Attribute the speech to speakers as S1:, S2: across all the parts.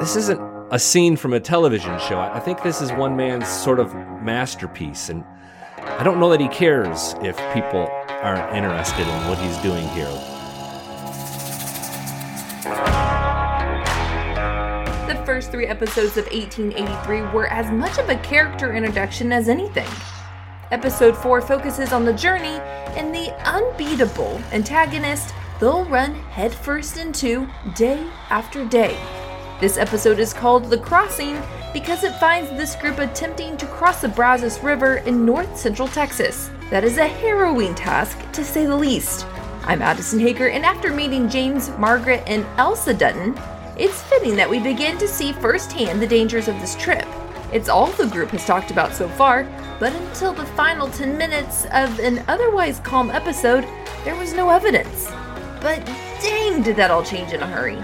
S1: This isn't a scene from a television show. I think this is one man's sort of masterpiece, and I don't know that he cares if people aren't interested in what he's doing here.
S2: The first three episodes of 1883 were as much of a character introduction as anything. Episode 4 focuses on the journey and the unbeatable antagonist they'll run headfirst into day after day. This episode is called The Crossing because it finds this group attempting to cross the Brazos River in north central Texas. That is a harrowing task, to say the least. I'm Addison Hager, and after meeting James, Margaret, and Elsa Dutton, it's fitting that we begin to see firsthand the dangers of this trip. It's all the group has talked about so far, but until the final 10 minutes of an otherwise calm episode, there was no evidence. But dang, did that all change in a hurry.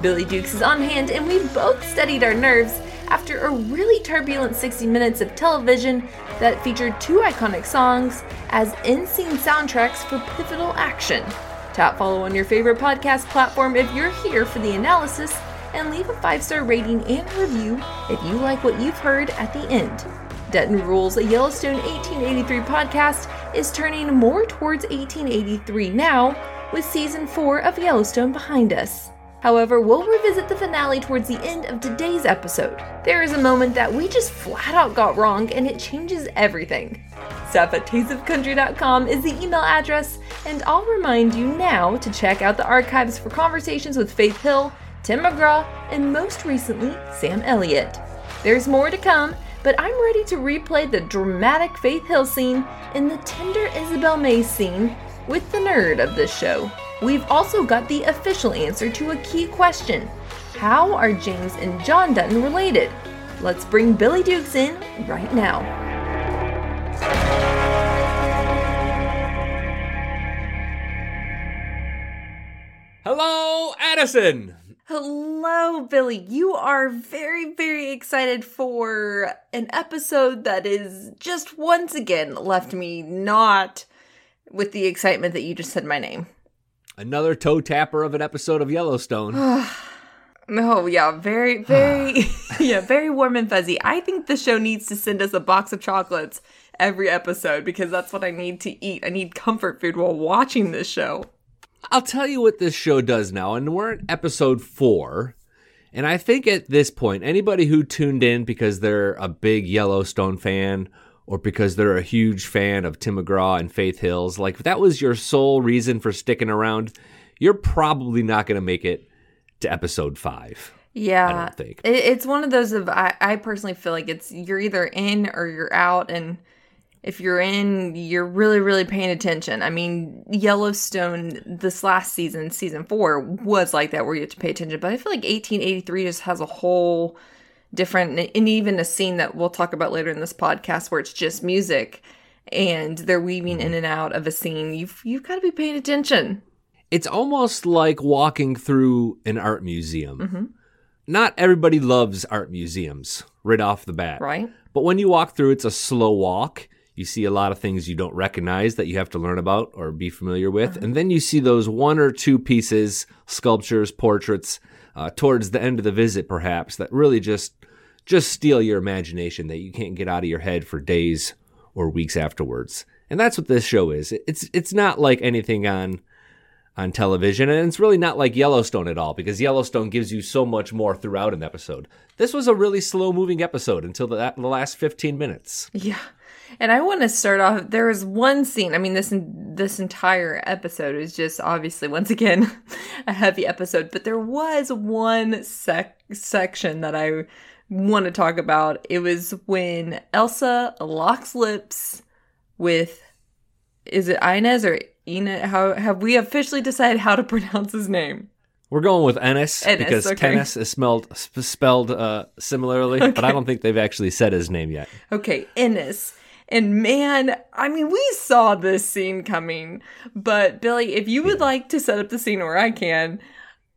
S2: Billy Dukes is on hand, and we both steadied our nerves after a really turbulent 60 minutes of television that featured two iconic songs as in scene soundtracks for pivotal action. Tap follow on your favorite podcast platform if you're here for the analysis, and leave a five star rating and review if you like what you've heard at the end. Dutton Rules, a Yellowstone 1883 podcast, is turning more towards 1883 now with season 4 of Yellowstone behind us. However, we'll revisit the finale towards the end of today's episode. There is a moment that we just flat out got wrong and it changes everything. Staff at tasteofcountry.com is the email address, and I'll remind you now to check out the archives for conversations with Faith Hill, Tim McGraw, and most recently, Sam Elliott. There's more to come, but I'm ready to replay the dramatic Faith Hill scene and the tender Isabel May scene with the nerd of this show. We've also got the official answer to a key question How are James and John Dutton related? Let's bring Billy Dukes in right now.
S1: Hello, Addison!
S2: Hello, Billy. You are very, very excited for an episode that is just once again left me not with the excitement that you just said my name.
S1: Another toe tapper of an episode of Yellowstone.
S2: Oh yeah, very, very, yeah, very warm and fuzzy. I think the show needs to send us a box of chocolates every episode because that's what I need to eat. I need comfort food while watching this show.
S1: I'll tell you what this show does now, and we're in episode four. And I think at this point, anybody who tuned in because they're a big Yellowstone fan or because they're a huge fan of Tim McGraw and Faith Hills, like if that was your sole reason for sticking around, you're probably not going to make it to episode five.
S2: Yeah,
S1: I don't think.
S2: It's one of those of I, I personally feel like it's you're either in or you're out, and if you're in, you're really really paying attention. I mean, Yellowstone this last season, season four, was like that where you have to pay attention. But I feel like 1883 just has a whole different, and even a scene that we'll talk about later in this podcast where it's just music and they're weaving in and out of a scene. You've you've got to be paying attention.
S1: It's almost like walking through an art museum.
S2: Mm-hmm.
S1: Not everybody loves art museums right off the bat.
S2: Right.
S1: But when you walk through, it's a slow walk. You see a lot of things you don't recognize that you have to learn about or be familiar with. And then you see those one or two pieces, sculptures, portraits, uh, towards the end of the visit, perhaps, that really just just steal your imagination that you can't get out of your head for days or weeks afterwards. And that's what this show is. It's it's not like anything on on television, and it's really not like Yellowstone at all because Yellowstone gives you so much more throughout an episode. This was a really slow moving episode until the, the last 15 minutes.
S2: Yeah. And I want to start off. There was one scene. I mean, this this entire episode is just obviously once again a heavy episode, but there was one sec- section that I want to talk about. It was when Elsa locks lips with is it Inez or Ina? How have we officially decided how to pronounce his name?
S1: We're going with Ennis,
S2: Ennis,
S1: because
S2: okay.
S1: tennis is spelled sp- spelled uh, similarly, but I don't think they've actually said his name yet.
S2: Okay, Ennis. And man, I mean, we saw this scene coming. But Billy, if you would like to set up the scene where I can,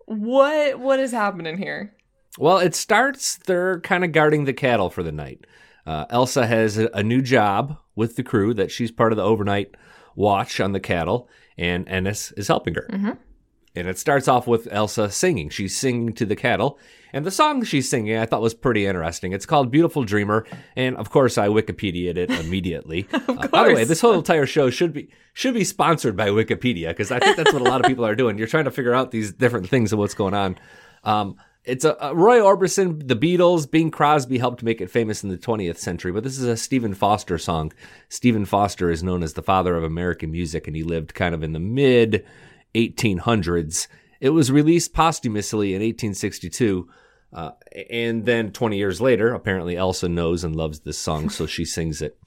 S2: what what is happening here?
S1: Well, it starts. They're kind of guarding the cattle for the night. Uh, Elsa has a, a new job with the crew that she's part of the overnight watch on the cattle, and Ennis is helping her. And it starts off with Elsa singing. She's singing to the cattle. And the song she's singing I thought was pretty interesting. It's called Beautiful Dreamer. And of course, I Wikipedia'd it immediately. Of Uh, by the way, this whole entire show should be should be sponsored by Wikipedia because I think that's what a lot of people are doing. You're trying to figure out these different things and what's going on. Um, it's a, a Roy Orbison, the Beatles, Bing Crosby helped make it famous in the 20th century, but this is a Stephen Foster song. Stephen Foster is known as the father of American music, and he lived kind of in the mid 1800s. It was released posthumously in 1862. Uh, and then 20 years later, apparently Elsa knows and loves this song, so she sings it.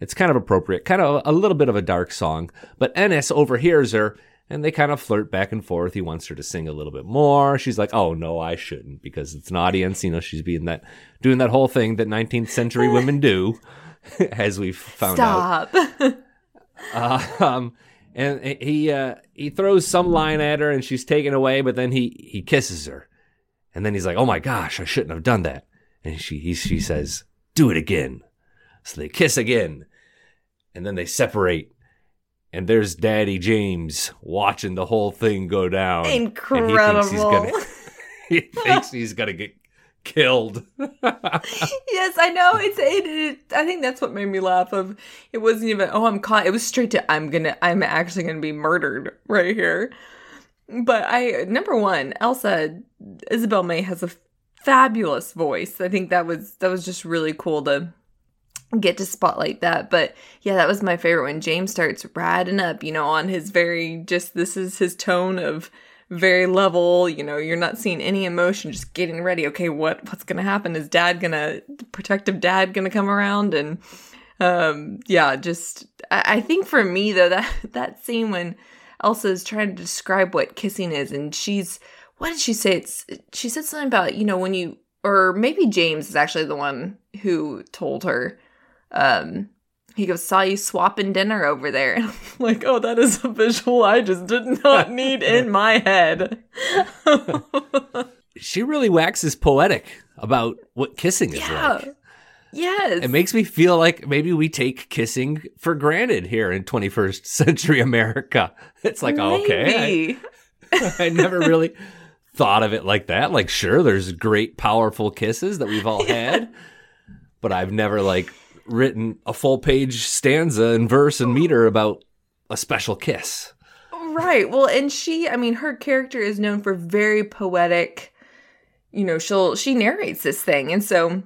S1: It's kind of appropriate, kind of a little bit of a dark song, but Ennis overhears her and they kind of flirt back and forth. He wants her to sing a little bit more. She's like, "Oh no, I shouldn't," because it's an audience. You know, she's being that doing that whole thing that 19th century women do, as we've found out.
S2: Stop.
S1: Uh, um, and he uh, he throws some line at her, and she's taken away. But then he he kisses her, and then he's like, "Oh my gosh, I shouldn't have done that." And she he, she says, "Do it again." So they kiss again, and then they separate. And there's Daddy James watching the whole thing go down. and
S2: Incredible.
S1: He thinks he's gonna, he thinks he's gonna get killed.
S2: yes, I know. It's it, it. I think that's what made me laugh. Of it wasn't even. Oh, I'm caught. It was straight to. I'm gonna. I'm actually gonna be murdered right here. But I number one, Elsa Isabel May has a fabulous voice. I think that was that was just really cool to get to spotlight that. But yeah, that was my favorite when James starts riding up, you know, on his very just this is his tone of very level, you know, you're not seeing any emotion, just getting ready. Okay, what what's gonna happen? Is dad gonna protective dad gonna come around and um yeah, just I, I think for me though, that that scene when Elsa is trying to describe what kissing is and she's what did she say? It's she said something about, you know, when you or maybe James is actually the one who told her um he goes saw you swapping dinner over there and I'm like oh that is a visual i just did not need in my head
S1: she really waxes poetic about what kissing is
S2: yeah
S1: like.
S2: yes
S1: It makes me feel like maybe we take kissing for granted here in 21st century America. It's like, oh, okay, I, I never really thought of it like that. Like, sure, there's great, powerful kisses that we've all had, but I've never like written a full page stanza and verse and meter about a special kiss.
S2: Right. Well, and she, I mean, her character is known for very poetic, you know, she'll, she narrates this thing. And so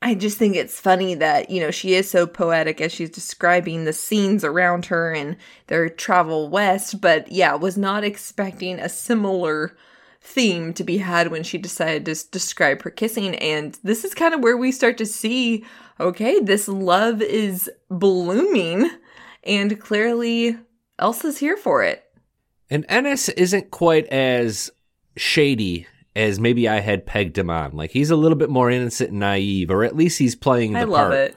S2: I just think it's funny that, you know, she is so poetic as she's describing the scenes around her and their travel west. But yeah, was not expecting a similar theme to be had when she decided to s- describe her kissing. And this is kind of where we start to see okay, this love is blooming. And clearly, Elsa's here for it.
S1: And Ennis isn't quite as shady as maybe I had pegged him on. Like he's a little bit more innocent and naive, or at least he's playing the
S2: I love
S1: part
S2: it.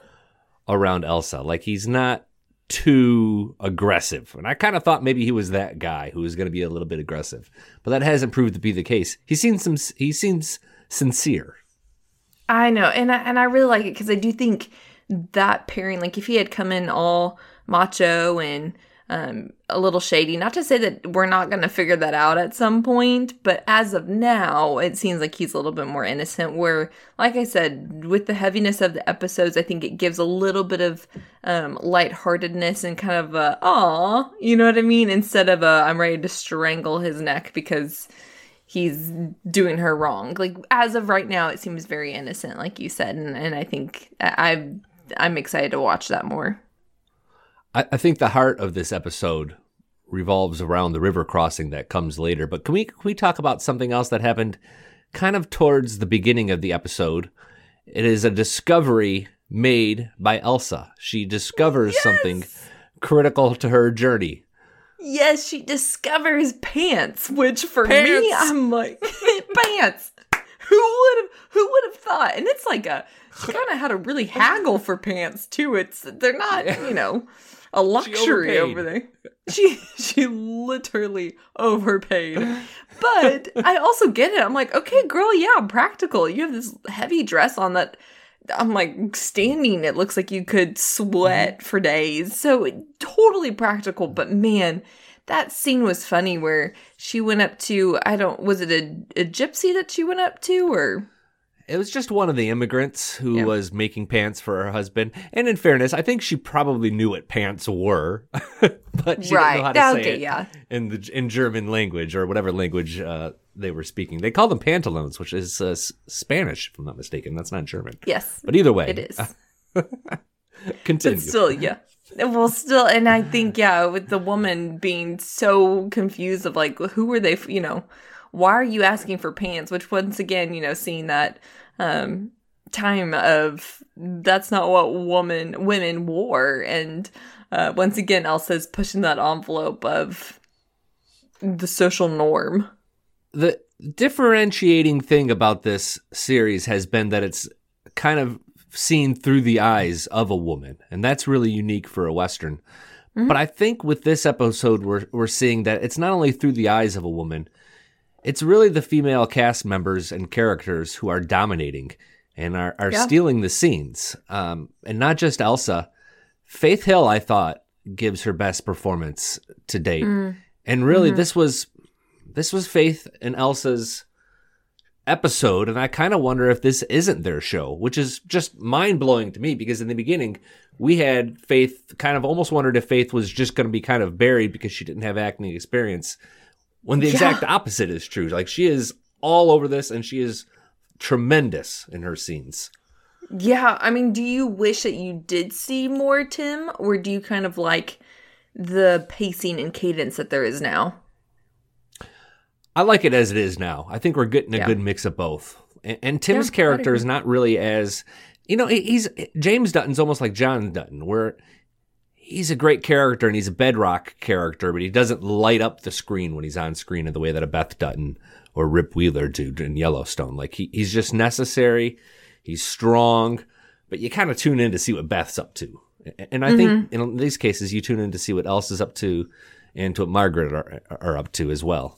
S1: around Elsa. Like he's not too aggressive. And I kind of thought maybe he was that guy who was going to be a little bit aggressive, but that hasn't proved to be the case. He seems some. He seems sincere.
S2: I know, and I, and I really like it because I do think that pairing, like if he had come in all macho and um, a little shady, not to say that we're not going to figure that out at some point, but as of now, it seems like he's a little bit more innocent. Where, like I said, with the heaviness of the episodes, I think it gives a little bit of um, lightheartedness and kind of a aw, you know what I mean, instead of a I'm ready to strangle his neck because he's doing her wrong. Like as of right now, it seems very innocent, like you said, and, and I think I I'm- I'm excited to watch that more.
S1: I, I think the heart of this episode revolves around the river crossing that comes later. But can we can we talk about something else that happened kind of towards the beginning of the episode? It is a discovery made by Elsa. She discovers something critical to her journey.
S2: Yes, she discovers pants, which for me, I'm like pants. Who would have? Who would have thought? And it's like a she kind of had to really haggle for pants too. It's they're not, you know, a luxury over there. She she literally overpaid. But I also get it. I'm like, okay, girl, yeah, practical. You have this heavy dress on that. I'm like standing. It looks like you could sweat mm-hmm. for days. So totally practical. But man, that scene was funny where she went up to I don't was it a, a gypsy that she went up to or
S1: It was just one of the immigrants who
S2: Yeah.
S1: was making pants for her husband. And in fairness, I think she probably knew what pants were, but she didn't know how to say
S2: okay
S1: it
S2: yeah
S1: in the in German language or whatever language uh, they were speaking. They call them pantaloons, which is uh, Spanish, if I'm not mistaken. That's not German.
S2: yes
S1: But either way,
S2: it is.
S1: Continue.
S2: But still, yeah. Well, still, and I think, yeah, with the woman being so confused of like, who were they, you know, why are you asking for pants? Which, once again, you know, seeing that um, time of that's not what woman women wore, and uh, once again, Elsa's pushing that envelope of the social norm.
S1: the differentiating thing about this series has been that it's kind of seen through the eyes of a woman, and that's really unique for a western. But I think with this episode, we're we're seeing that it's not only through the eyes of a woman; it's really the female cast members and characters who are dominating and are are
S2: Yeah.
S1: stealing the scenes, um, and not just Elsa. Faith Hill, I thought, gives her best performance to date, and really, this was this was Faith and Elsa's episode, and I kind of wonder if this isn't their show, which is just mind blowing to me because in the beginning we had Faith kind of almost wondered if Faith was just going to be kind of buried because she didn't have acting experience, when the
S2: Yeah.
S1: exact opposite is true. Like she is all over this, and she is tremendous in her scenes.
S2: Yeah, I mean, do you wish that you did see more Tim, or do you kind of like the pacing and cadence that there is now?
S1: I like it as it is now. I think we're getting a
S2: Yeah.
S1: good mix of both. And, and Tim's
S2: Yeah,
S1: character is not really as, you know, he's James Dutton's almost like John Dutton, where he's a great character and he's a bedrock character, but he doesn't light up the screen when he's on screen in the way that a Beth Dutton or Rip Wheeler do in Yellowstone. Like he, he's just necessary. He's strong, but you kind of tune in to see what Beth's up to. And I think mm-hmm. in these cases, you tune in to see what Elsa's up to and to what Margaret are, are up to as well.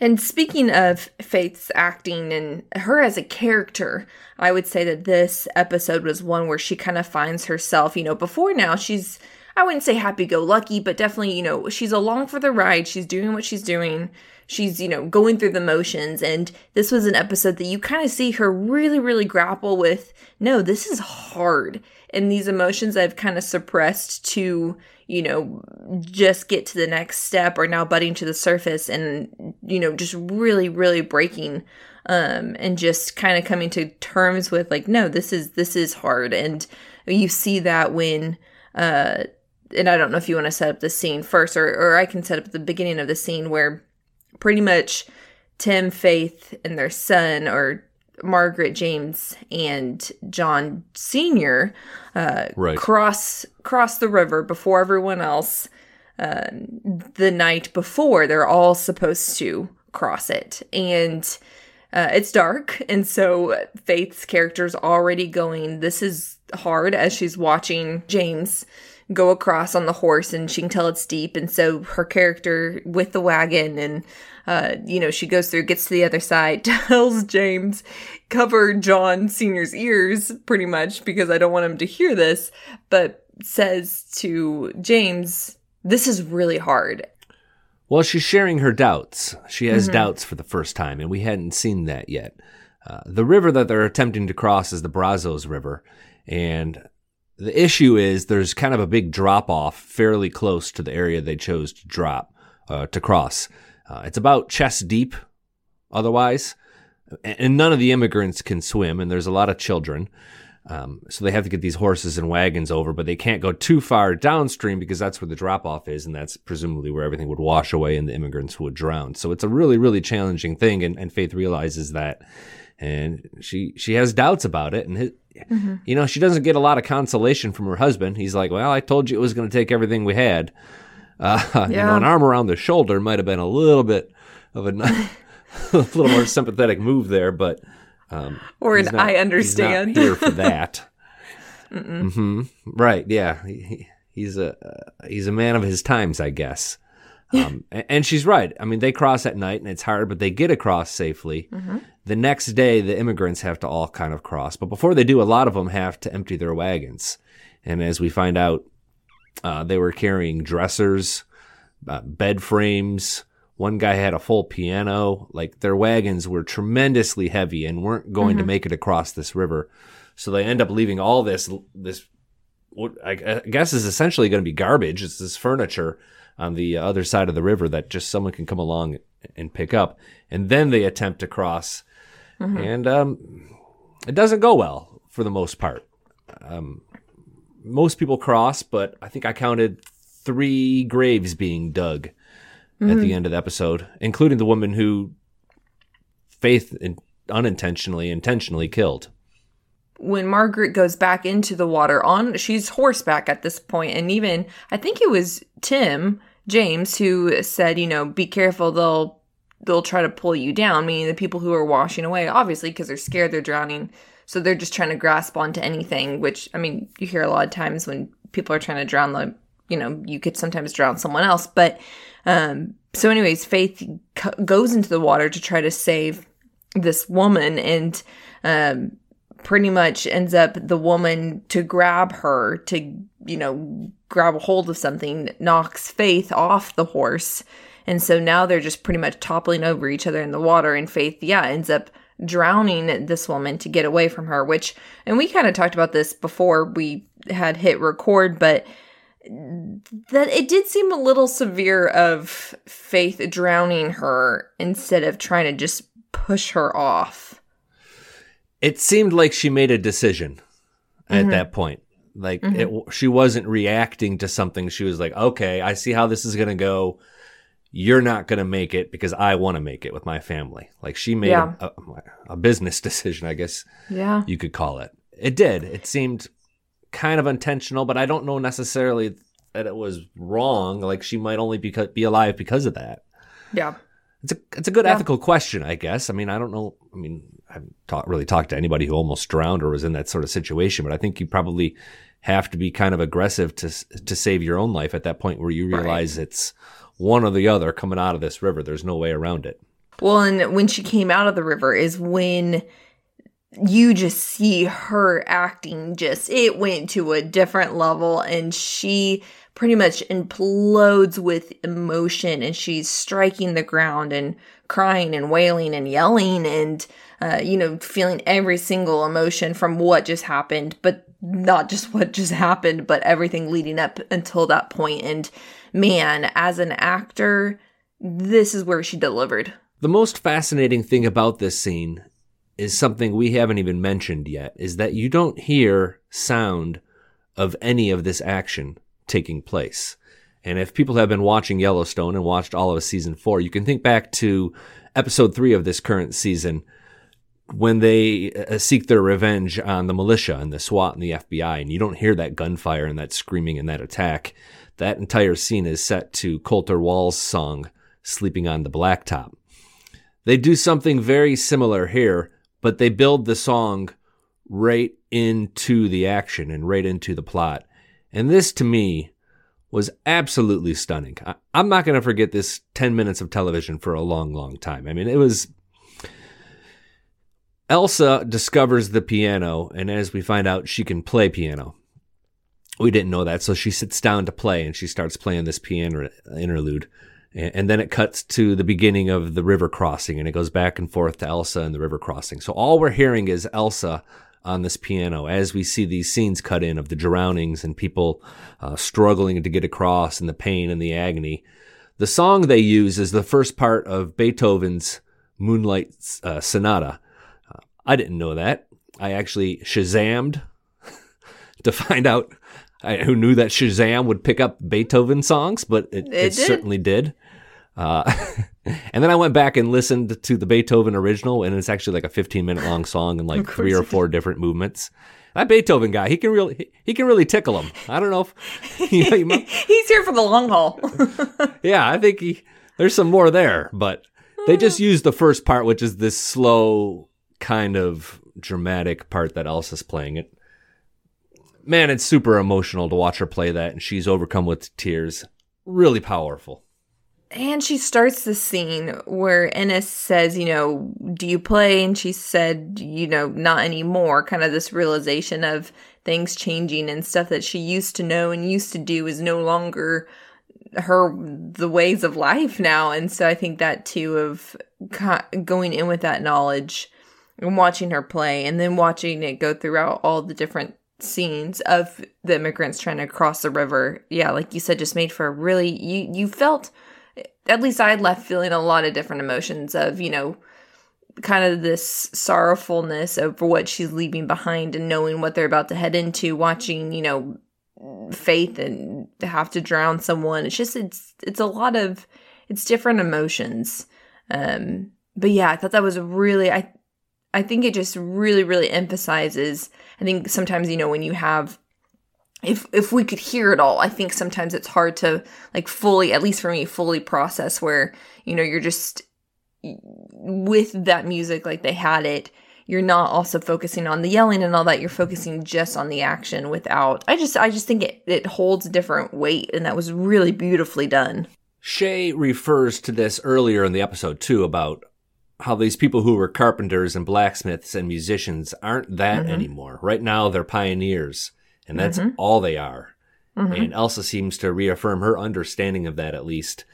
S2: And speaking of Faith's acting and her as a character, I would say that this episode was one where she kind of finds herself, you know, before now she's I wouldn't say happy go lucky, but definitely, you know, she's along for the ride. She's doing what she's doing. She's, you know, going through the motions. And this was an episode that you kind of see her really, really grapple with no, this is hard. And these emotions I've kind of suppressed to, you know, just get to the next step are now budding to the surface and, you know, just really, really breaking um and just kind of coming to terms with like no this is this is hard. And you see that when uh and I don't know if you want to set up the scene first or or I can set up the beginning of the scene where pretty much Tim Faith and their son or Margaret James and John Senior uh,
S1: Right.
S2: cross cross the river before everyone else uh, the night before. They're all supposed to cross it, and uh, it's dark, and so Faith's character's already going. This is hard as she's watching James go across on the horse and she can tell it's deep and so her character with the wagon and uh, you know she goes through gets to the other side tells james cover john senior's ears pretty much because i don't want him to hear this but says to james this is really hard
S1: Well, she's sharing her doubts. She has doubts for the first time, and we hadn't seen that yet. Uh, the river that they're attempting to cross is the Brazos River, and the issue is there's kind of a big drop off fairly close to the area they chose to drop uh, to cross. Uh, it's about chest deep, otherwise, and none of the immigrants can swim, and there's a lot of children. Um, so they have to get these horses and wagons over, but they can't go too far downstream because that's where the drop off is, and that's presumably where everything would wash away and the immigrants would drown. So it's a really, really challenging thing, and, and Faith realizes that, and she she has doubts about it, and his, you know she doesn't get a lot of consolation from her husband. He's like, "Well, I told you it was going to take everything we had." Uh, You know, an arm around the shoulder might have been a little bit of a, a little more sympathetic move there, but. Um,
S2: or an
S1: not-
S2: i understand
S1: here for that. hmm Right? Yeah. He, he- he's a uh, he's a man of his times, I guess. Um, and, she's right. I mean, they cross at night, and it's hard, but they get across safely. The next day, the immigrants have to all kind of cross, but before they do, a lot of them have to empty their wagons. And as we find out, uh, they were carrying dressers, uh, bed frames. One guy had a full piano. Like their wagons were tremendously heavy and weren't going to make it across this river. So they end up leaving all this, this, what I guess is essentially going to be garbage. It's this furniture on the other side of the river that just someone can come along and pick up. And then they attempt to cross. And um, it doesn't go well for the most part. Um, most people cross, but I think I counted three graves being dug at the end of the episode, including the woman who Faith in, unintentionally, intentionally killed.
S2: When Margaret goes back into the water on she's horseback at this point and even I think it was Tim James who said, you know, be careful they'll they'll try to pull you down, meaning the people who are washing away obviously because they're scared they're drowning. So they're just trying to grasp onto anything, which I mean, you hear a lot of times when people are trying to drown the, you know, you could sometimes drown someone else, but um so anyways, Faith c- goes into the water to try to save this woman and um pretty much ends up the woman to grab her to you know grab a hold of something knocks faith off the horse. And so now they're just pretty much toppling over each other in the water and faith yeah ends up drowning this woman to get away from her which and we kind of talked about this before we had hit record but that it did seem a little severe of faith drowning her instead of trying to just push her off
S1: It seemed like she made a decision at mm-hmm. that point. Like it, mm-hmm. she wasn't reacting to something. She was like, "Okay, I see how this is going to go. You're not going to make it because I want to make it with my family." Like she made
S2: Yeah.
S1: a, a, a business decision, I guess
S2: yeah
S1: you could call it. It did. It seemed kind of intentional, but I don't know necessarily that it was wrong. Like she might only be, be alive because of that.
S2: yeah
S1: It's a it's a good
S2: Yeah.
S1: ethical question, I guess. I mean, I don't know. I mean, I haven't really talked to anybody who almost drowned or was in that sort of situation, but I think you probably have to be kind of aggressive to to save your own life at that point where you realize it's one or the other coming out of this river. There's no way around it.
S2: Well, and when she came out of the river is when you just see her acting just it went to a different level and she pretty much implodes with emotion and she's striking the ground and crying and wailing and yelling and uh, you know feeling every single emotion from what just happened but not just what just happened but everything leading up until that point. And man as an actor this is where she delivered.
S1: The most fascinating thing about this scene is something we haven't even mentioned yet is that you don't hear sound of any of this action taking place. And if people have been watching Yellowstone and watched all of season four, you can think back to episode three of this current season when they uh, seek their revenge on the militia and the SWAT and the FBI, and you don't hear that gunfire and that screaming and that attack. That entire scene is set to Colter Wall's song, Sleeping on the Blacktop. They do something very similar here, but they build the song right into the action and right into the plot. And this to me was absolutely stunning. I, am not going to forget this 10 minutes of television for a long, long time. I mean, it was. Elsa discovers the piano, and as we find out, she can play piano. We didn't know that, so she sits down to play and she starts playing this piano interlude. And then it cuts to the beginning of the river crossing and it goes back and forth to Elsa and the river crossing. So all we're hearing is Elsa on this piano as we see these scenes cut in of the drownings and people uh, struggling to get across and the pain and the agony. The song they use is the first part of Beethoven's Moonlight uh, Sonata. Uh, I didn't know that. I actually Shazammed to find out I, who knew that Shazam would pick up Beethoven songs, but it, it, it certainly did. Uh, and then I went back and listened to the Beethoven original, and it's actually like a 15 minute long song and like three or four different movements. That Beethoven guy, he can really he, he can really tickle him. I don't know if you know, you
S2: might... he's here for the long haul.
S1: yeah, I think he there's some more there, but they just used the first part, which is this slow kind of dramatic part that Elsa's playing. It man, it's super emotional to watch her play that, and she's overcome with tears. Really powerful.
S2: And she starts the scene where Ennis says, you know, do you play? And she said, you know, not anymore. Kind of this realization of things changing and stuff that she used to know and used to do is no longer her the ways of life now. And so I think that too of going in with that knowledge and watching her play and then watching it go throughout all the different scenes of the immigrants trying to cross the river. Yeah, like you said, just made for a really you you felt at least I left feeling a lot of different emotions of, you know, kind of this sorrowfulness over what she's leaving behind and knowing what they're about to head into, watching, you know, faith and have to drown someone. It's just it's it's a lot of it's different emotions. Um but yeah, I thought that was really I I think it just really really emphasizes I think sometimes you know when you have if if we could hear it all i think sometimes it's hard to like fully at least for me fully process where you know you're just with that music like they had it you're not also focusing on the yelling and all that you're focusing just on the action without i just i just think it, it holds different weight and that was really beautifully done.
S1: Shea refers to this earlier in the episode too about how these people who were carpenters and blacksmiths and musicians aren't that mm-hmm. anymore. Right now they're pioneers and that's mm-hmm. all they are. Mm-hmm. And Elsa seems to reaffirm her understanding of that at least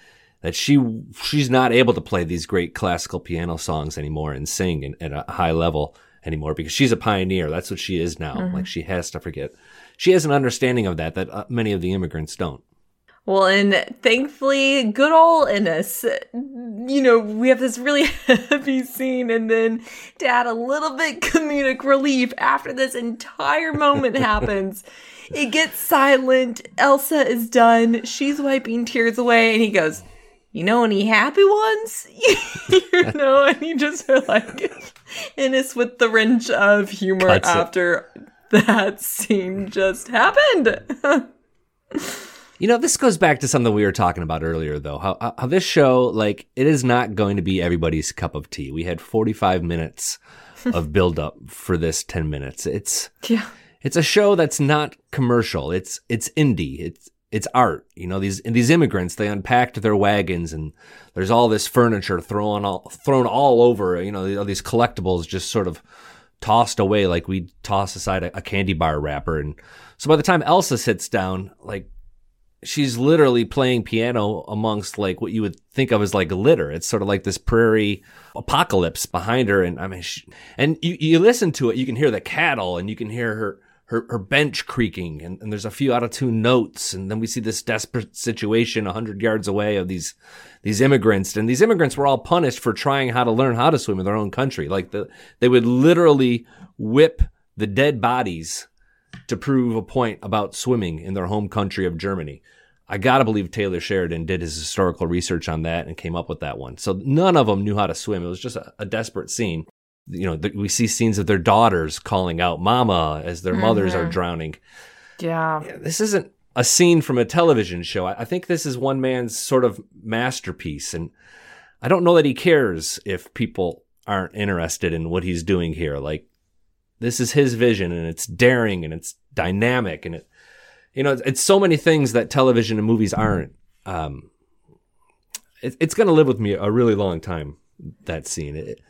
S1: that she she's not able to play these great classical piano songs anymore and sing in, at a high level anymore because she's a pioneer. That's what she is now. Mm-hmm. Like she has to forget. She has an understanding of that that uh, many of the immigrants don't.
S2: Well, and thankfully, good old Ennis, you know, we have this really heavy scene, and then to add a little bit comedic relief after this entire moment happens, it gets silent. Elsa is done. She's wiping tears away, and he goes, You know any happy ones? you know, and he just like Ennis with the wrench of humor Cuts after it. that scene just happened.
S1: You know, this goes back to something we were talking about earlier, though. How, how this show, like, it is not going to be everybody's cup of tea. We had 45 minutes of build up for this 10 minutes. It's yeah. It's a show that's not commercial. It's it's indie. It's it's art. You know, these these immigrants, they unpacked their wagons and there's all this furniture thrown all thrown all over, you know, all these collectibles just sort of tossed away like we toss aside a, a candy bar wrapper and so by the time Elsa sits down, like she's literally playing piano amongst like what you would think of as like litter. It's sort of like this prairie apocalypse behind her. And I mean, she, and you, you listen to it, you can hear the cattle and you can hear her, her, her bench creaking and, and there's a few out of tune notes. And then we see this desperate situation a hundred yards away of these, these immigrants. And these immigrants were all punished for trying how to learn how to swim in their own country. Like the, they would literally whip the dead bodies to prove a point about swimming in their home country of Germany. I gotta believe Taylor Sheridan did his historical research on that and came up with that one. So none of them knew how to swim. It was just a, a desperate scene. You know, th- we see scenes of their daughters calling out "Mama" as their mm-hmm. mothers are mm-hmm. drowning.
S2: Yeah. yeah.
S1: this isn't a scene from a television show. I, I think this is one man's sort of masterpiece, and I don't know that he cares if people aren't interested in what he's doing here. Like this is his vision and it's daring and it's dynamic and it you know it's, it's so many things that television and movies aren't um it, it's going to live with me a really long time that scene. It,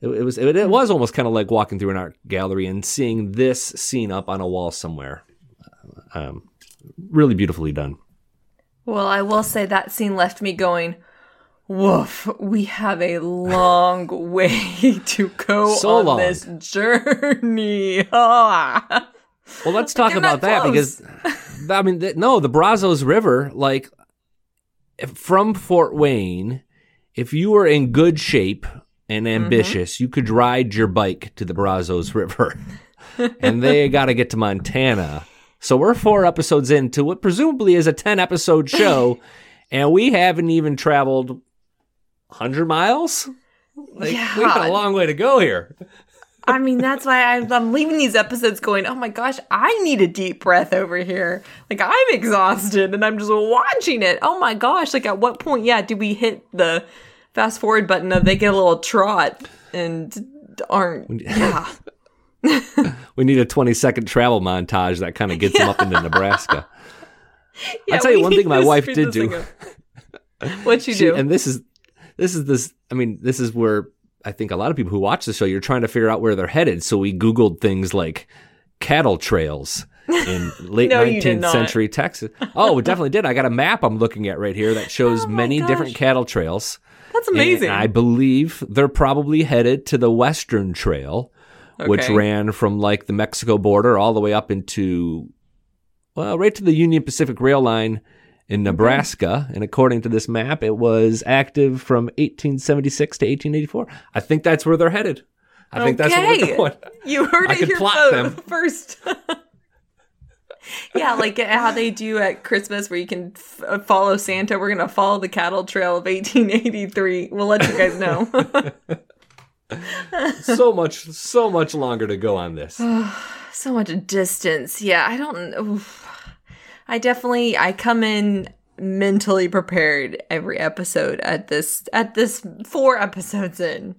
S1: it, it was it, it was almost kind of like walking through an art gallery and seeing this scene up on a wall somewhere. Um really beautifully done.
S2: Well, I will say that scene left me going, woof, we have a long way to go
S1: So
S2: on
S1: long.
S2: this journey.
S1: Well, let's talk
S2: You're
S1: about that because I mean, th- no, the Brazos River, like if- from Fort Worth, if you were in good shape and
S2: Mm-hmm.
S1: ambitious, you could ride your bike to the Brazos River, and they got to get to Montana. So we're four episodes into what presumably is a ten episode show, and we haven't even traveled hundred miles. Like, we got a long way to go here.
S2: I mean, that's why I'm, leaving these episodes going, oh my gosh, I need a deep breath over here. Like, I'm exhausted and I'm just watching it. Oh my gosh. Like, at what point, yeah, do we hit the fast forward button of they get a little trot and aren't, yeah.
S1: We need a 20 second travel montage that kind of gets them up into Nebraska.
S2: Yeah,
S1: I'll tell you one thing my wife did do.
S2: What'd you
S1: She-
S2: do?
S1: and this is this is this I mean, this is where I think a lot of people who watch the show, you're trying to figure out where they're headed. So we Googled things like cattle trails in late
S2: No,
S1: 19th century Texas. Oh, it definitely did. I got a map I'm looking at right here that shows
S2: Oh
S1: many
S2: gosh.
S1: different cattle trails.
S2: That's
S1: And
S2: amazing.
S1: I believe they're probably headed to the Western Trail, which ran from like the Mexico border all the way up into, well, right to the Union Pacific Rail line in Nebraska. And according to this map, it was active from 1876 to 1884. I think that's where they're headed. I think that's where
S2: Okay.
S1: we're going.
S2: You heard
S1: I
S2: it here fo- first. yeah, like how they do at Christmas, where you can f- uh, follow Santa. We're gonna follow the cattle trail of 1883. We'll let you guys know.
S1: so much, so much longer to go on this.
S2: so much distance. Yeah, I don't. oof. I definitely I come in mentally prepared every episode at this at this four episodes in.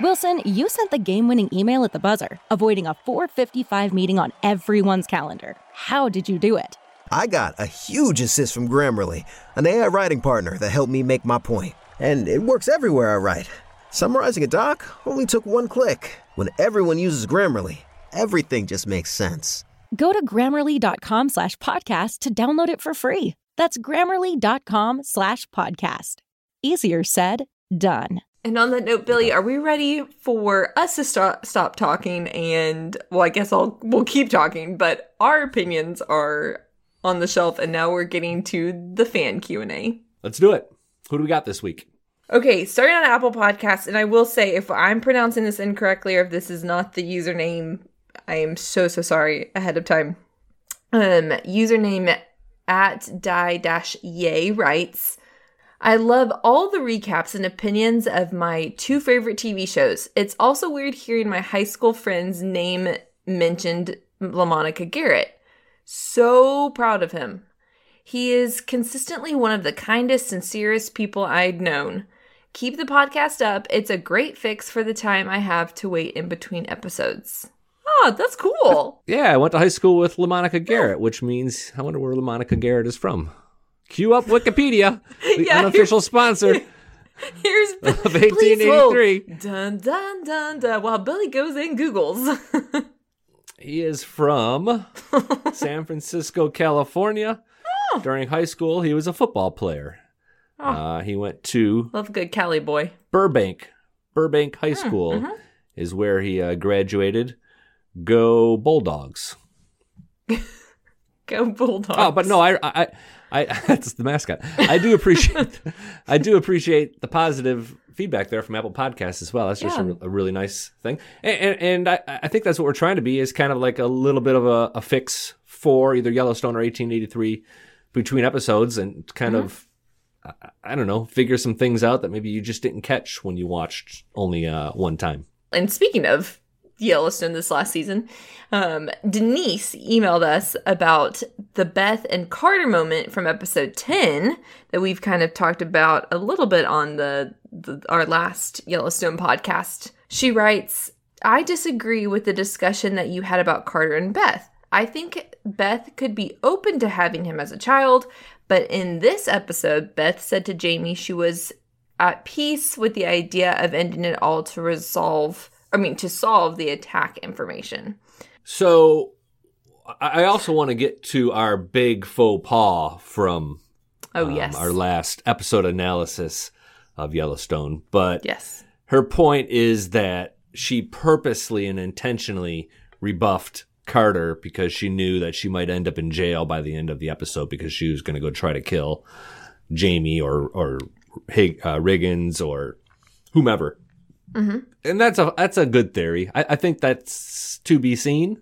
S3: Wilson, you sent the game-winning email at the buzzer, avoiding a 4:55 meeting on everyone's calendar. How did you do it?
S4: I got a huge assist from Grammarly, an AI writing partner that helped me make my point. And it works everywhere I write. Summarizing a doc only took one click. When everyone uses Grammarly, everything just makes sense.
S3: Go to grammarly.com slash podcast to download it for free. That's grammarly.com slash podcast. Easier said, done.
S2: And on that note, Billy, are we ready for us to stop stop talking? And well, I guess I'll we'll keep talking, but our opinions are on the shelf, and now we're getting to the fan Q and A.
S1: Let's do it. Who do we got this week?
S2: Okay, starting on Apple Podcasts, and I will say if I'm pronouncing this incorrectly or if this is not the username, I am so so sorry ahead of time. Um, username at die dash yay writes. I love all the recaps and opinions of my two favorite TV shows. It's also weird hearing my high school friend's name mentioned, LaMonica Garrett. So proud of him. He is consistently one of the kindest, sincerest people I'd known. Keep the podcast up. It's a great fix for the time I have to wait in between episodes. Oh, that's cool.
S1: Yeah, I went to high school with LaMonica Garrett, which means I wonder where LaMonica Garrett is from. Cue up Wikipedia, the
S2: Yeah,
S1: unofficial sponsor
S2: Here's
S1: of
S2: please hold.
S1: 1883.
S2: Dun dun dun dun. While Billy goes and Googles.
S1: He is from San Francisco, California. During high school, he was a football player. Uh, he went to
S2: Love a good Cali boy.
S1: Burbank. Burbank High School is where he uh, graduated. Go Bulldogs.
S2: Go Bulldogs.
S1: Oh, but no, I, I, I, that's the mascot. I do appreciate, I do appreciate the positive feedback there from Apple Podcasts as well. That's just
S2: Yeah.
S1: a, a really nice thing, and, and, and I, I think that's what we're trying to be is kind of like a little bit of a, a fix for either Yellowstone or 1883 between episodes, and kind of, I, I don't know, figure some things out that maybe you just didn't catch when you watched only uh, one time.
S2: And speaking of Yellowstone this last season, um, Denise emailed us about the Beth and Carter moment from episode 10 that we've kind of talked about a little bit on the, the our last Yellowstone podcast. She writes, I disagree with the discussion that you had about Carter and Beth. I think Beth could be open to having him as a child, but in this episode, Beth said to Jamie she was at peace with the idea of ending it all to resolve, I mean, to solve the attack information.
S1: So I also want to get to our big faux pas from
S2: Oh,
S1: um,
S2: yes.
S1: our last episode analysis of Yellowstone, but
S2: yes.
S1: her point is that she purposely and intentionally rebuffed Carter because she knew that she might end up in jail by the end of the episode because she was going to go try to kill Jamie or or Hig, uh, Riggins or whomever. And that's a that's a good theory. I, I think that's to be seen.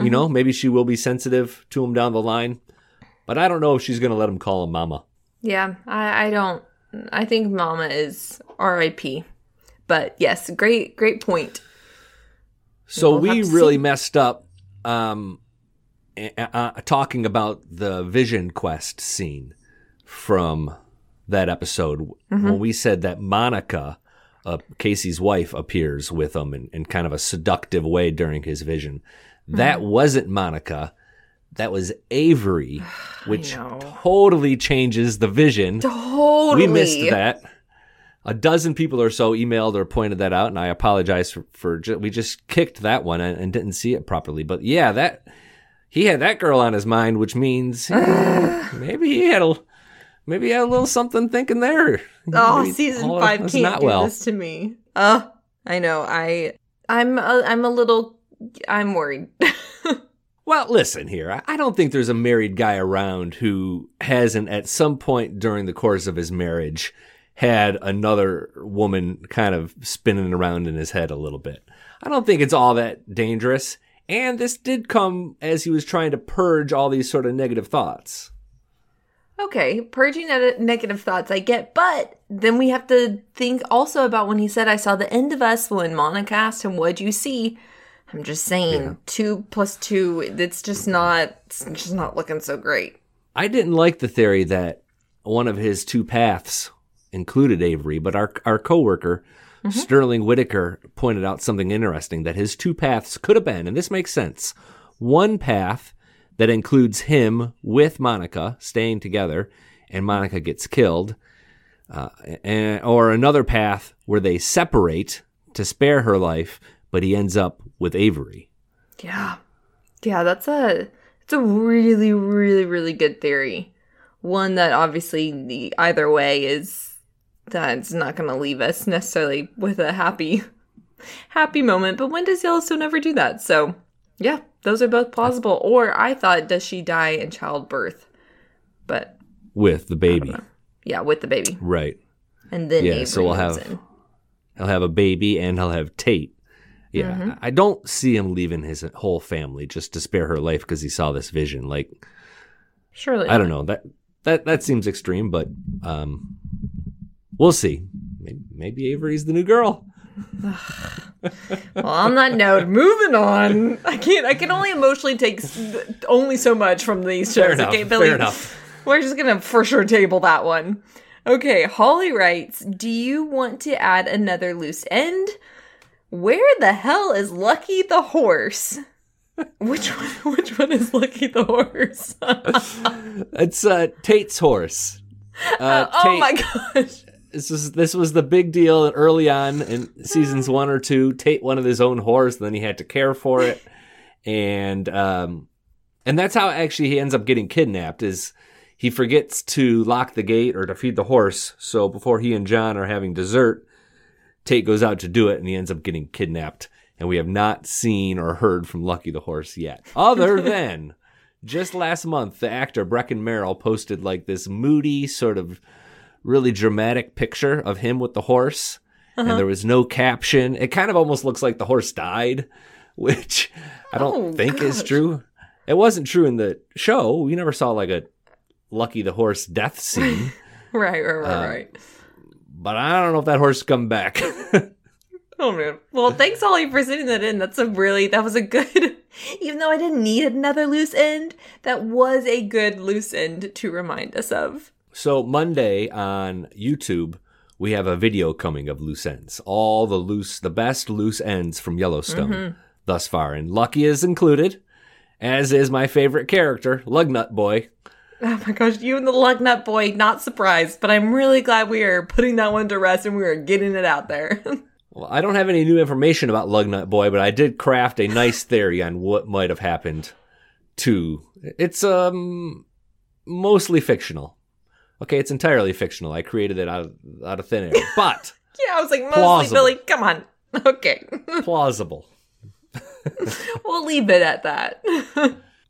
S1: You know, maybe she will be sensitive to him down the line, but I don't know if she's going to let him call him Mama.
S2: Yeah, I, I don't. I think Mama is R.I.P. But yes, great, great point.
S1: So
S2: We'll
S1: we really
S2: see.
S1: messed up um, uh, uh, talking about the Vision Quest scene from that episode
S2: Mm-hmm.
S1: when we said that Monica, uh, Casey's wife, appears with him in, in kind of a seductive way during his vision.
S2: Mm-hmm.
S1: That wasn't Monica. That was Avery, which totally changes the vision.
S2: Totally.
S1: We missed that. A dozen people or so emailed or pointed that out, and I apologize for, for ju- we just kicked that one and, and didn't see it properly. But yeah, that he had that girl on his mind, which means maybe he had a maybe he had a little something thinking there.
S2: Oh,
S1: Maybe
S2: season five can't
S1: not
S2: do
S1: well.
S2: this to me. Uh, I know. I, I'm, a, I'm a little, I'm worried.
S1: Well, listen here. I- I don't think there's a married guy around who hasn't, at some point during the course of his marriage, had another woman kind of spinning around in his head a little bit. I don't think it's all that dangerous. And this did come as he was trying to purge all these sort of negative thoughts.
S2: Okay, purging neg- negative thoughts, I get, but then we have to think also about when he said, "I saw the end of us." When Monica asked him, "What'd you see?" I'm just saying, two plus two. It's just not, it's just not looking so great.
S1: I didn't like the theory that one of his two paths included Avery, but our our coworker mm-hmm. Sterling Whitaker pointed out something interesting that his two paths could have been, and this makes sense. One path that includes him with Monica staying together, and Monica gets killed, uh, and, or another path where they separate to spare her life, but he ends up with Avery.
S2: Yeah. Yeah, that's a it's a really really really good theory. One that obviously the either way is that's not going to leave us necessarily with a happy happy moment, but when does Yellowstone ever do that? So, yeah, those are both plausible. Or I thought does she die in childbirth? But
S1: With the baby,
S2: yeah, with the baby.
S1: right?
S2: And then
S1: Yeah,
S2: Avery
S1: so we'll have-
S2: in.
S1: He'll have a baby and he'll have Tate. Yeah,
S2: Mm-hmm.
S1: I don't see him leaving his whole family just to spare her life because he saw this vision. Like,
S2: Surely.
S1: I don't know that that that seems extreme, but um, we'll see. Maybe, maybe Avery's the new girl.
S2: Well, on that note, moving on. I can't. I can only emotionally take only so much from these shows.
S1: Fair enough,
S2: okay, Billy.
S1: fair enough.
S2: We're just gonna for sure table that one. Okay, Holly writes, "Do you want to add another loose end? Where the hell is Lucky the horse? Which one? Which one is Lucky the horse?
S1: It's uh, Tate's horse. Uh,
S2: oh
S1: Tate-
S2: my gosh!
S1: This was this was the big deal early on in seasons one or two. Tate wanted his own horse, and then he had to care for it, and um, and that's how actually he ends up getting kidnapped. Is he forgets to lock the gate or to feed the horse? So before he and John are having dessert, Tate goes out to do it, and he ends up getting kidnapped. And we have not seen or heard from Lucky the horse yet, other than. Just last month, the actor Brecken Merrill posted like this moody, sort of really dramatic picture of him with the horse, and there was no caption. It kind of almost looks like the horse died, which I don't
S2: Oh,
S1: think is true. It wasn't true in the show. We never saw like a Lucky the horse death scene,
S2: Right, right, right,
S1: Uh,
S2: right.
S1: but I don't know if that horse come back.
S2: Oh man. Well, thanks Holly for sending that in. That's a really that was a good even though I didn't need another loose end, that was a good loose end to remind us of.
S1: So Monday on YouTube, we have a video coming of loose ends. All the loose, the best loose ends from Yellowstone thus far. And Lucky is included, as is my favorite character, Lugnut Boy.
S2: Oh my gosh, you and the Lugnut boy, not surprised, but I'm really glad we are putting that one to rest and we are getting it out there.
S1: Well, I don't have any new information about Lugnut Boy, but I did craft a nice theory on what might have happened to. It's um mostly fictional. Okay, it's entirely fictional. I created it out of, out of thin air, but
S2: yeah, I was like, mostly
S1: Plausible.
S2: Billy, come on. Okay.
S1: plausible.
S2: we'll leave it at that.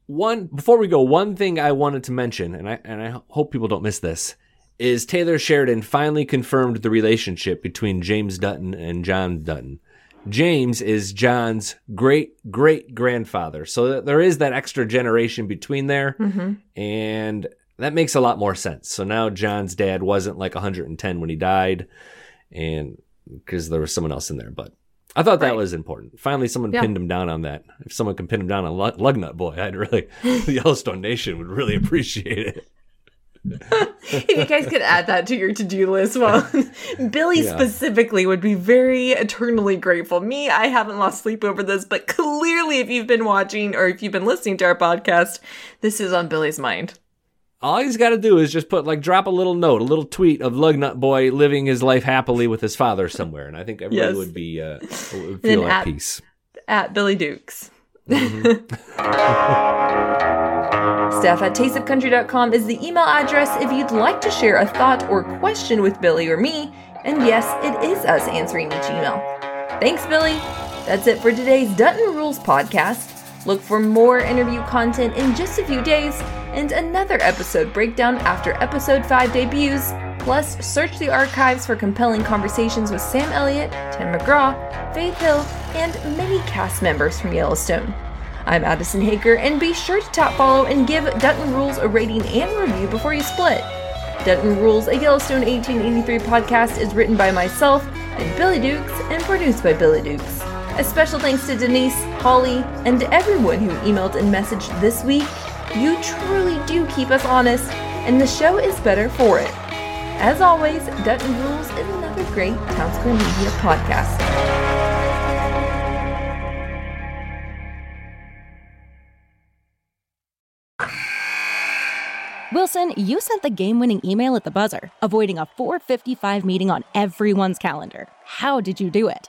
S1: One before we go, one thing I wanted to mention, and I and I hope people don't miss this, is Taylor Sheridan finally confirmed the relationship between James Dutton and John Dutton. James is John's great great grandfather, so there is that extra generation between there, mm-hmm. and that makes a lot more sense. So now John's dad wasn't like 110 when he died, and because there was someone else in there, but I thought that
S2: Right.
S1: was important. Finally, someone
S2: Yeah.
S1: pinned him down on that. If someone can pin him down on Lug- Lugnut Boy, I'd really, the Yellowstone Nation would really appreciate it.
S2: if you guys could add that to your to-do list, well, Billy
S1: Yeah.
S2: specifically would be very eternally grateful. Me, I haven't lost sleep over this, but clearly if you've been watching or if you've been listening to our podcast, this is on Billy's mind.
S1: All he's got to do is just put like drop a little note, a little tweet of Lugnut Boy living his life happily with his father somewhere, and I think everybody
S2: Yes.
S1: would be uh, would feel at
S2: at-
S1: peace.
S2: At Billy Dukes.
S1: Mm-hmm.
S2: Staff at tasteofcountry.com is the email address if you'd like to share a thought or question with Billy or me. And yes, it is us answering each email. Thanks, Billy. That's it for today's Dutton Rules podcast. Look for more interview content in just a few days and another episode breakdown after episode 5 debuts. Plus, search the archives for compelling conversations with Sam Elliott, Tim McGraw, Faith Hill, and many cast members from Yellowstone. I'm Addison Haker, and be sure to tap follow and give Dutton Rules a rating and review before you split. Dutton Rules, a Yellowstone 1883 podcast, is written by myself and Billy Dukes and produced by Billy Dukes. A special thanks to Denise, Holly, and everyone who emailed and messaged this week. You truly do keep us honest, and the show is better for it. As always, Dutton Rules is another great Town Square Media podcast.
S3: Wilson, you sent the game winning email at the buzzer, avoiding a 455 meeting on everyone's calendar. How did you do it?